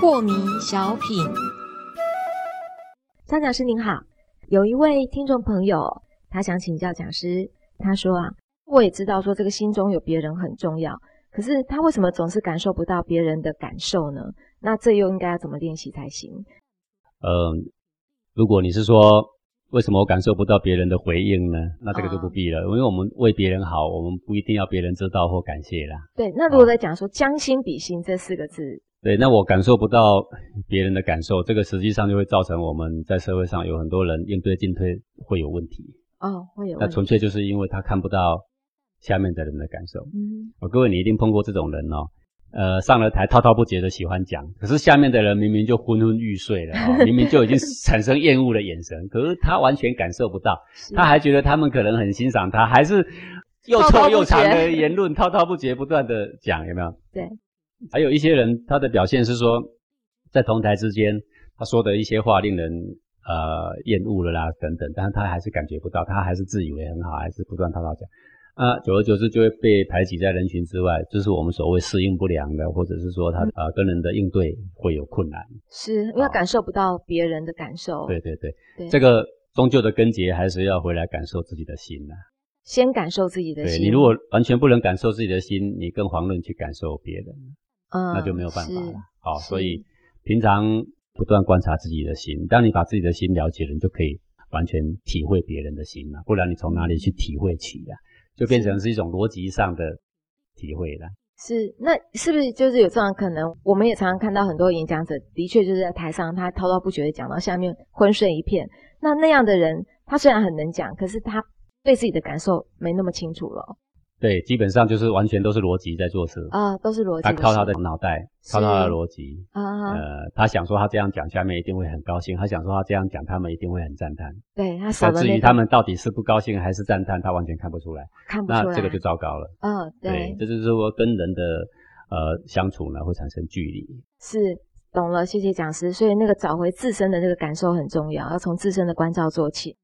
破迷小品，张讲师您好，有一位听众朋友，他想请教讲师，他说啊，我也知道说这个心中有别人很重要，可是他为什么总是感受不到别人的感受呢？那这又应该要怎么练习才行？嗯，如果你是说为什么我感受不到别人的回应呢？那这个就不必了，因为我们为别人好，我们不一定要别人知道或感谢啦。对，那如果在讲说将心比心这四个字。对，那我感受不到别人的感受，这个实际上就会造成我们在社会上有很多人应对进退会有问题。哦，会有。那纯粹就是因为他看不到下面的人的感受。嗯。哦，各位，你一定碰过这种人哦。呃，上了台滔滔不绝的喜欢讲，可是下面的人明明就昏昏欲睡了，明明就已经产生厌恶的眼神，可是他完全感受不到，他还觉得他们可能很欣赏他，还是又臭又长的言论滔滔不绝不断的讲，有没有？对。还有一些人，他的表现是说，在同台之间，他说的一些话令人呃厌恶了啦等等，但是他还是感觉不到，他还是自以为很好，还是不断滔滔讲，啊，久而久之就会被排挤在人群之外，这是我们所谓适应不良的，或者是说他呃跟人的应对会有困难，是因为感受不到别人的感受，对对对，这个终究的根结还是要回来感受自己的心呐，先感受自己的心，对你如果完全不能感受自己的心，你更遑论去感受别人。嗯，那就没有办法了。好，所以平常不断观察自己的心，当你把自己的心了解了，你就可以完全体会别人的心了。不然你从哪里去体会起呀？就变成是一种逻辑上的体会了。是，那是不是就是有这样可能？我们也常常看到很多演讲者，的确就是在台上他滔滔不绝的讲到下面昏睡一片。那那样的人，他虽然很能讲，可是他对自己的感受没那么清楚了。对，基本上就是完全都是逻辑在做事啊，都是逻辑。他靠他的脑袋，靠他的逻辑啊。呃，他想说他这样讲，下面一定会很高兴；他想说他这样讲，他们一定会很赞叹。对他少至于他们到底是不高兴还是赞叹，他完全看不出来。看不出来，那这个就糟糕了。嗯，对，这就是说跟人的呃相处呢会产生距离。是，懂了，谢谢讲师。所以那个找回自身的这个感受很重要，要从自身的关照做起。